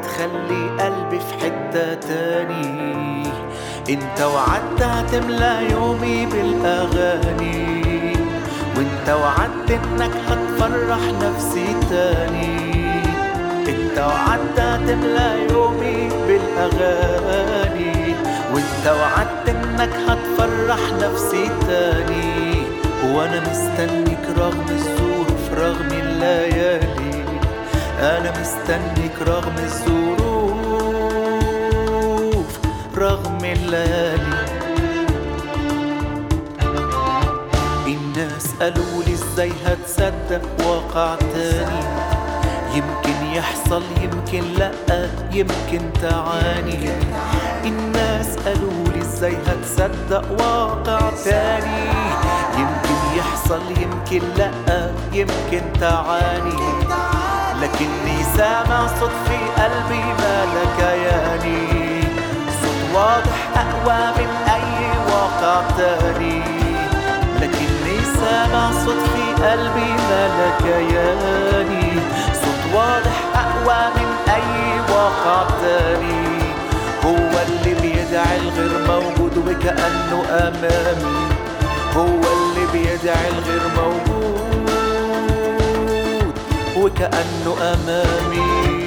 وعدت تخلي قلبي في حتة تاني. انت وعدت هتملى يومي بالأغاني. وانت وعدت انك هتفرح نفسي تاني. انت وعدت هتملى يومي بالأغاني. وانت وعدت انك هتفرح نفسي تاني. وأنا مستنيك رغم الظروف رغم الليالي. أنا مستنيك رغم الظروف رغم الليالي. الناس قالوا لي إزاي هتصدق واقع تاني؟ يمكن يحصل يمكن لأ يمكن تعاني. الناس قالوا لي إزاي هتصدق واقع تاني؟ يمكن يحصل يمكن لأ يمكن تعاني. لكني سامع صوت في قلبي ما لكياني صوت واضح أقوى من أي واقع تاني. لكني سامع صوت في قلبي ما لكياني صوت واضح أقوى من أي واقع تاني. هو اللي بيدعي الغير موجود وكأنه أمامي. هو اللي بيدعي الغير موجود. وكأنه أمامي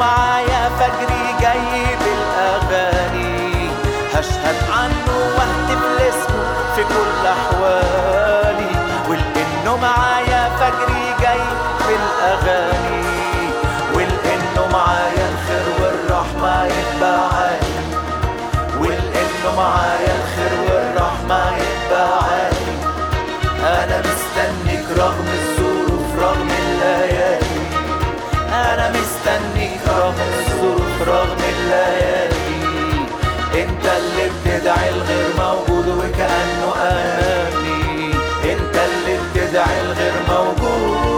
معايا فجري جاي. الغير موجود وكأنه امامي انت اللي بتدعي الغير موجود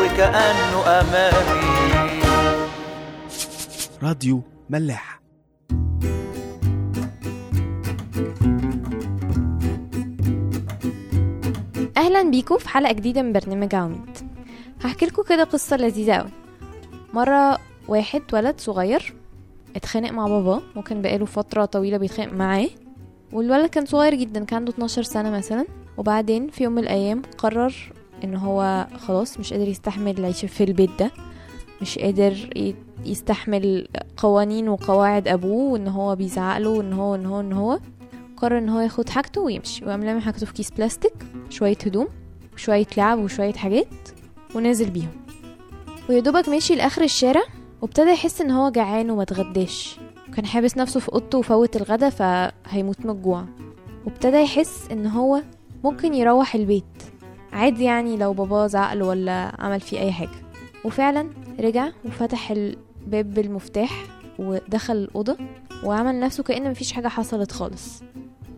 وكأنه أمامي. راديو ملاح. أهلا بيكم في حلقة جديدة من برنامج عواميد. هحكي لكم كده قصة لذيذة قوي مرة واحد ولد صغير اتخانق مع باباه وكان بقاله فترة طويلة بيتخانق معاه. والولد كان صغير جدا كان عنده 12 سنة مثلا. وبعدين في يوم من الأيام قرر إن هو خلاص مش قادر يستحمل العيش في البيت ده. مش قادر يستحمل قوانين وقواعد أبوه وإن هو بيزعق له وإن هو ان هو ان هو. قرر إن هو ياخد حاجته ويمشي. وقام لامم حاجته في كيس بلاستيك شوية هدوم وشويه لعب وشوية حاجات ونازل بيهم. ويدوبك ماشي لآخر الشارع. وابتدى يحس إن هو جعان وما اتغداش وكان حابس نفسه في أوضته وفوت الغدا فهيموت من الجوع. وابتدى يحس إن هو ممكن يروح البيت. عادي يعني لو باباه زعقله ولا عمل فيه أي حاجة. وفعلا رجع وفتح الباب بالمفتاح ودخل الأوضة وعمل نفسه كأن مفيش حاجة حصلت خالص.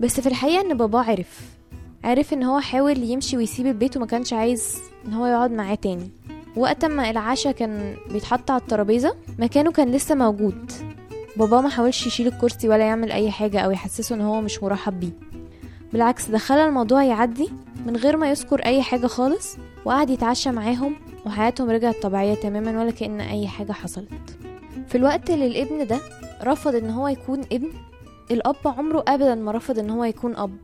بس في الحقيقة إن باباه عرف. عرف إن هو حاول يمشي ويسيب البيت وما كانش عايز إن هو يقعد معاه تاني. وقت ما العشاء كان بيتحط على الترابيزة مكانه كان لسه موجود. بابا ما حاولش يشيل الكرسي ولا يعمل أي حاجة أو يحسسه إن هو مش مرحب بيه. بالعكس ده الموضوع يعدي من غير ما يذكر أي حاجة خالص وقعد يتعشى معاهم وحياتهم رجعت طبيعية تماما ولا كأن أي حاجة حصلت. في الوقت اللي الابن ده رفض إن هو يكون ابن الأب عمره ابدا ما رفض إن هو يكون أب.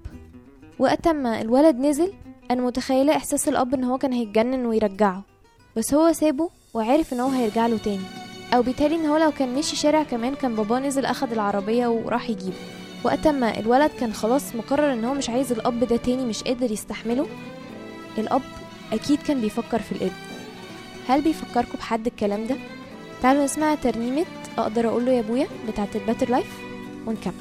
وقت ما الولد نزل أنا متخيلة إحساس الأب إن هو كان هيتجنن ويرجعه. بس هو سابه وعرف إن هو هيرجع له تاني. أو بيتهيألي إن هو لو كان مشي شارع كمان كان باباه نزل أخد العربية وراح يجيبه. وقت ما الولد كان خلاص مقرر إن هو مش عايز الأب ده تاني مش قادر يستحمله الأب أكيد كان بيفكر في الابن هل بيفكركم بحد الكلام ده؟ تعالوا نسمع ترنيمة أقدر أقول له يا أبويا بتاعت ال Better Life ونكمل.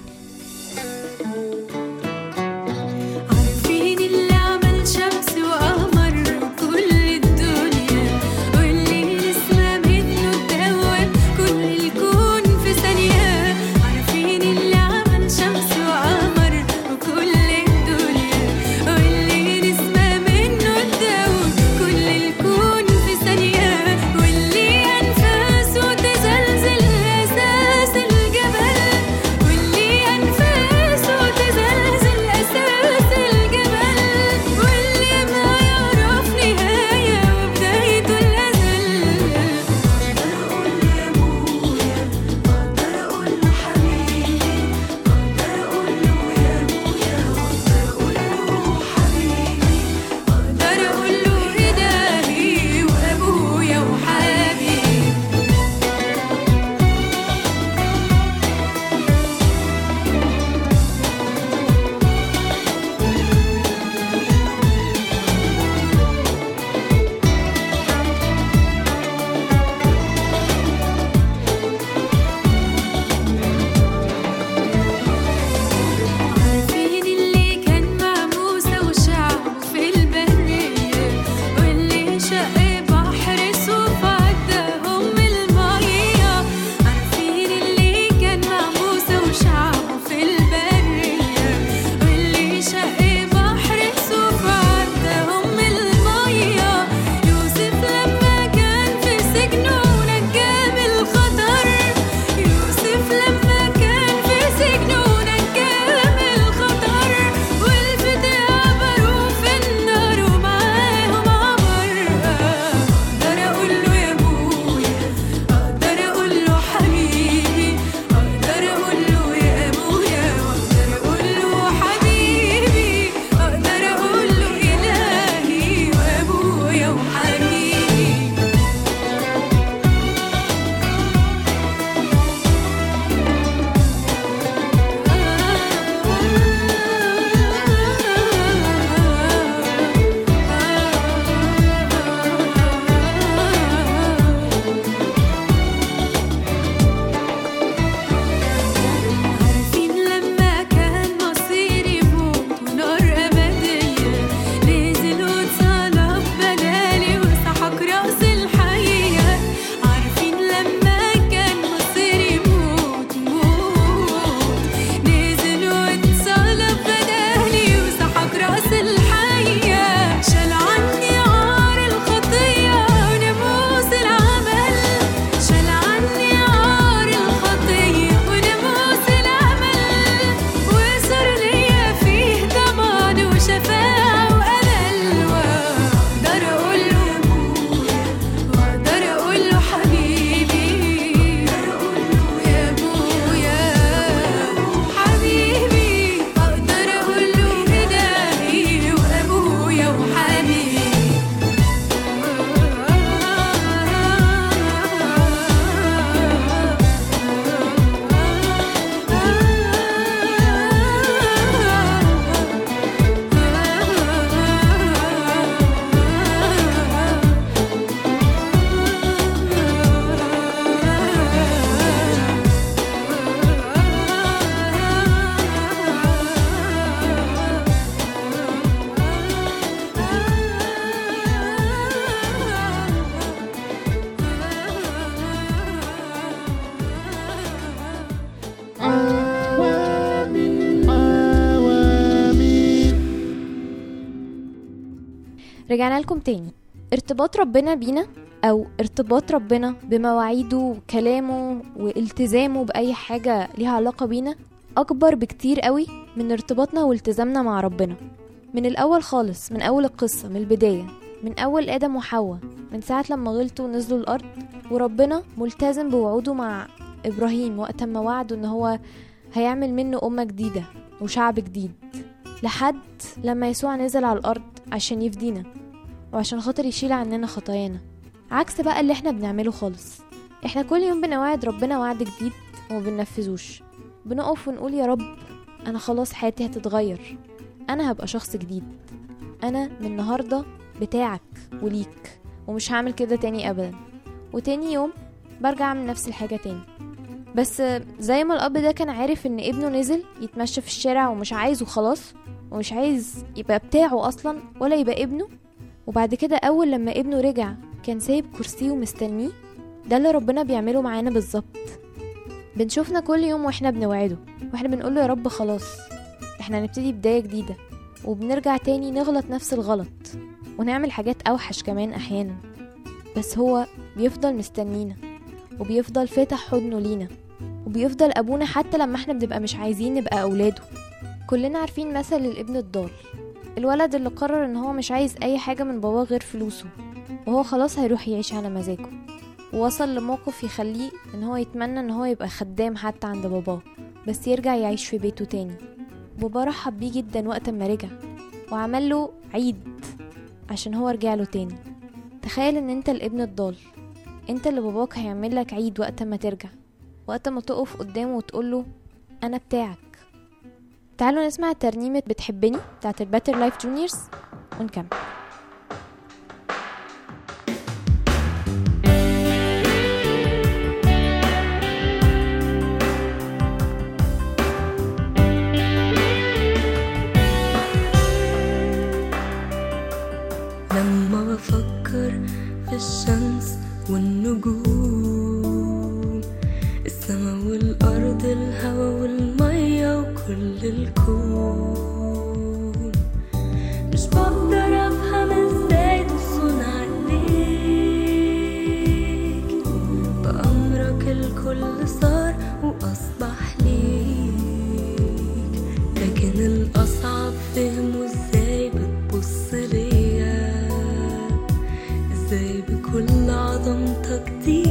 رجعنا لكم تاني. ارتباط ربنا بينا أو ارتباط ربنا بمواعيده وكلامه والتزامه بأي حاجة ليها علاقة بينا أكبر بكتير قوي من ارتباطنا والتزامنا مع ربنا. من الأول خالص من أول القصة من البداية من أول آدم وحواء من ساعة لما غلطوا ونزلوا الأرض وربنا ملتزم بوعوده مع إبراهيم وقت ما وعده إن هو هيعمل منه أمة جديدة وشعب جديد. لحد لما يسوع نزل على الأرض عشان يفدينا. وعشان خاطر يشيل عننا خطايانا. عكس بقى اللي إحنا بنعمله خالص. إحنا كل يوم بنوعد ربنا وعد جديد وما بننفذوش. بنقف ونقول يا رب أنا خلاص حياتي هتتغير. أنا هبقى شخص جديد. أنا من النهارده بتاعك وليك ومش هعمل كده تاني ابدا. وتاني يوم برجع أعمل نفس الحاجة تاني. بس زي ما الأب ده كان عارف إن ابنه نزل يتمشى في الشارع ومش عايزه خلاص ومش عايز يبقى بتاعه أصلا ولا يبقى ابنه وبعد كده أول لما ابنه رجع كان سايب كرسيه ومستنيه ده اللي ربنا بيعمله معانا بالظبط. بنشوفنا كل يوم وإحنا بنوعده وإحنا بنقول له يا رب خلاص إحنا هنبتدي بداية جديدة وبنرجع تاني نغلط نفس الغلط ونعمل حاجات أوحش كمان أحيانا. بس هو بيفضل مستنينا وبيفضل فاتح حضنه لينا وبيفضل أبونا حتى لما إحنا بنبقى مش عايزين نبقى أولاده. كلنا عارفين مثل الابن الضال. الولد اللي قرر إن هو مش عايز أي حاجة من باباه غير فلوسه وهو خلاص هيروح يعيش على مزاجه. ووصل لموقف يخليه إن هو يتمنى إن هو يبقى خدام حتى عند باباه بس يرجع يعيش في بيته تاني. بابا رحب بيه جدا وقت ما رجع وعمل له عيد عشان هو رجع له تاني. تخيل إن أنت الابن الضال أنت اللي باباك هيعمل لك عيد وقت ما ترجع وقت ما تقف قدامه وتقول له أنا بتاعك. تعالوا نسمع ترنيمة بتحبني بتاعت ال Better Life Juniors ونكمل. لما بفكر في الشمس والنجوم السما والأرض الهوا والمية وكل الكون. مش بقدر أفهم إزاي تصون عليك. بأمرك الكل صار وأصبح ليك. لكن الأصعب فهمه إزاي بتبص ليا. إزاي بكل عظمتك دي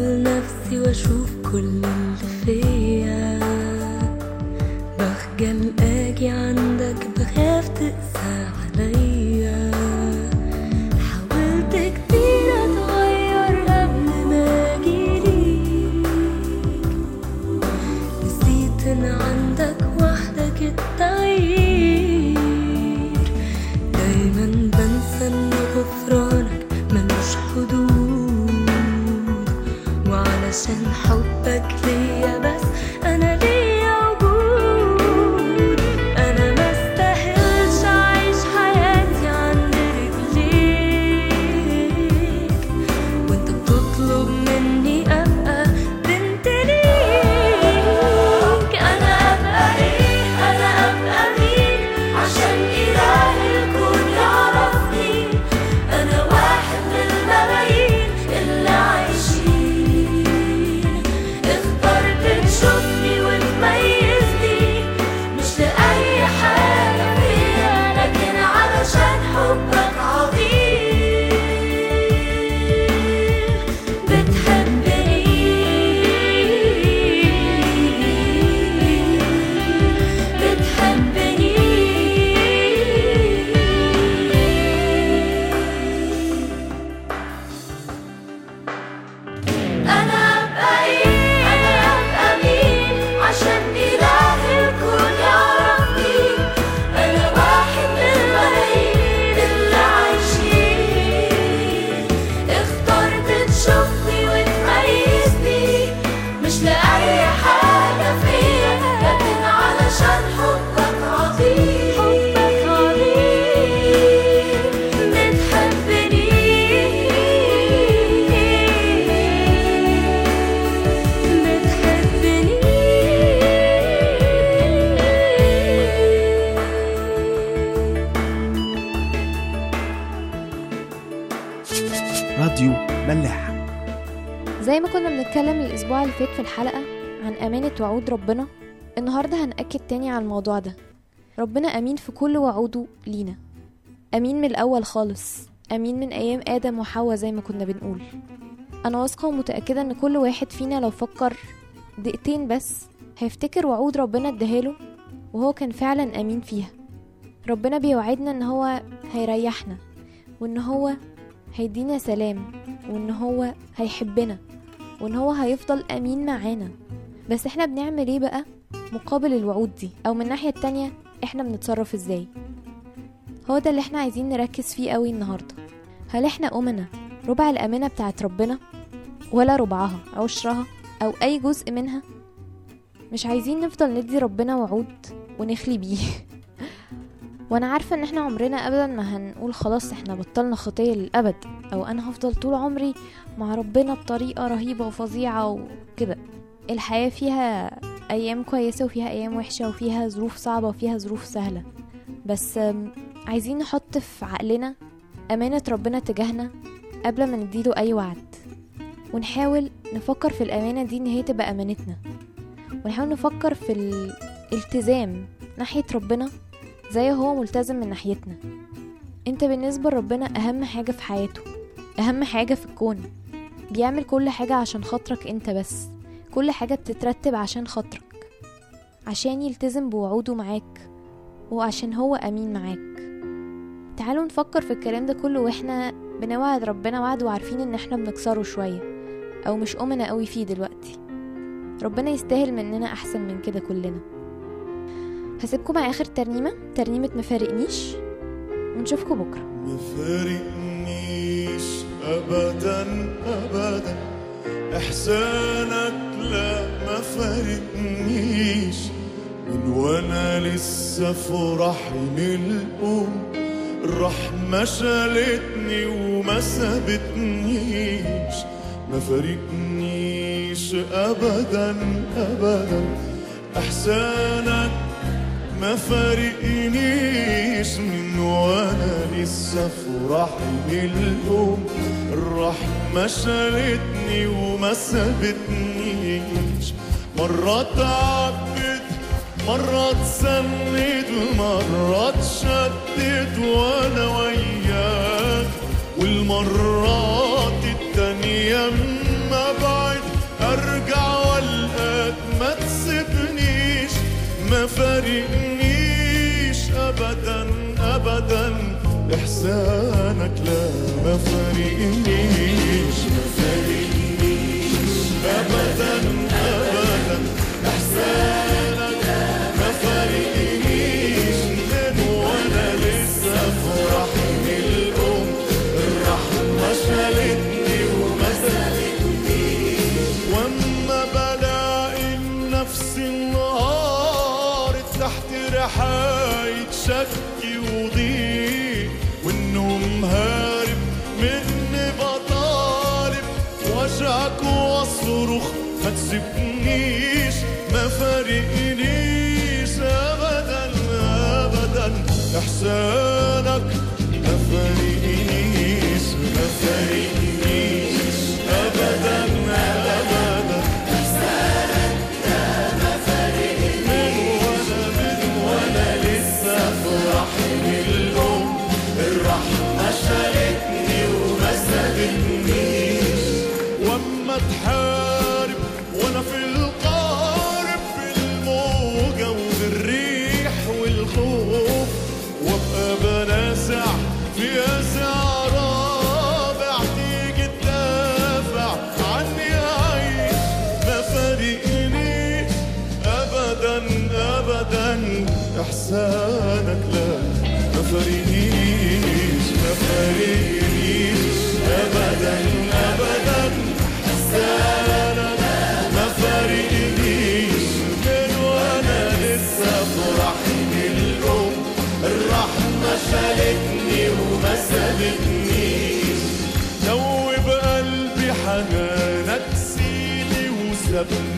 ببص لنفسي وأشوف كل اللي فيا. بخجل أجي راديو ملاح. زي ما كنا بنتكلم الأسبوع اللي فات في الحلقة عن أمانة وعود ربنا النهاردة هنأكد تاني على الموضوع ده. ربنا أمين في كل وعوده لينا. أمين من الأول خالص. أمين من أيام آدم وحواء زي ما كنا بنقول. أنا واثقة ومتأكدة إن كل واحد فينا لو فكر دقيقتين بس هيفتكر وعود ربنا اداهاله وهو كان فعلا أمين فيها. ربنا بيوعدنا إن هو هيريحنا وإن هو هيدينا سلام وإن هو هيحبنا وإن هو هيفضل أمين معانا. بس إحنا بنعمل إيه بقى؟ مقابل الوعود دي أو من الناحية التانية إحنا بنتصرف إزاي؟ هو ده اللي إحنا عايزين نركز فيه قوي النهاردة. هل إحنا أمنا ربع الأمانة بتاعت ربنا ولا ربعها عشرها أو أي جزء منها؟ مش عايزين نفضل ندي ربنا وعود ونخلي بيه. وأنا عارفة ان إحنا عمرنا ابدا ما هنقول خلاص إحنا بطلنا خطية للأبد أو أنا هفضل طول عمري مع ربنا بطريقة رهيبة وفظيعة وكده. الحياة فيها أيام كويسة وفيها أيام وحشة وفيها ظروف صعبة وفيها ظروف سهلة. بس عايزين نحط في عقلنا أمانة ربنا تجاهنا قبل ما نديله أي وعد. ونحاول نفكر في الأمانة دي إن هي تبقى أمانتنا. ونحاول نفكر في الالتزام ناحية ربنا زي هو ملتزم من ناحيتنا. انت بالنسبة لربنا أهم حاجة في حياته أهم حاجة في الكون. بيعمل كل حاجة عشان خاطرك انت بس كل حاجة بتترتب عشان خاطرك عشان يلتزم بوعوده معاك وعشان هو أمين معاك. تعالوا نفكر في الكلام ده كله وإحنا بنوعد ربنا وعد وعارفين إن إحنا بنكسره شوية أو مش أمنا قوي فيه دلوقتي. ربنا يستاهل مننا أحسن من كده كلنا. هسيبكم مع آخر ترنيمة. ترنيمة مفارقنيش ونشوفكم بكرة. ما فارقنيش ابدا ابدا. إحسانك لا ما فارقنيش. من وأنا لسه في رحم الأم. الرحمة شالتني وما سابتنيش. ما فارقنيش ابدا ابدا. إحسانك ما فارقنيش من وأنا لسه في رحم الام الرحمة شالتني وما سابتنيش. مرة تعبت مرة اتسند مرة اتشدت وأنا وياك. والمرات التانية اما بعد أرجع والقاك ما تسيبنيش. ما فارقنيش احسانك لا ما ما تسيبنيش ما فارقنيش ابدا ابدا احسانك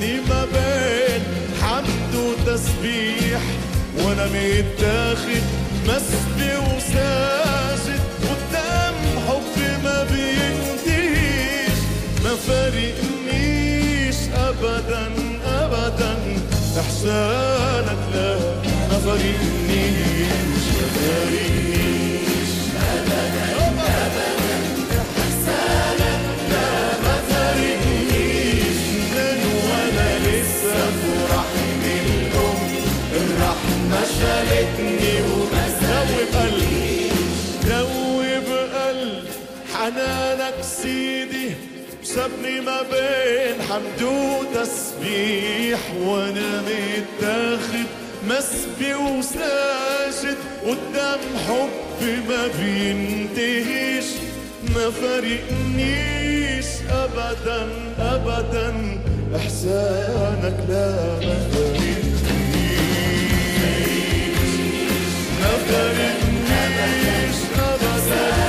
بيني ما بين حمد وتسبيح وأنا متاخد مسبي وساجد قدام حب ما بينتهيش. ما فارقنيش ابدا ابدا. إحسانك لا ما فارقنيش ما فارقنيش. سابني ما بين حمد وتسبيح وأنا متاخد مسبي وساجد قدام حبي ما بينتهيش. ما فارقنيش ابدا ابدا. إحسانك لا ما فارقنيش. ما فارقنيش ابدا.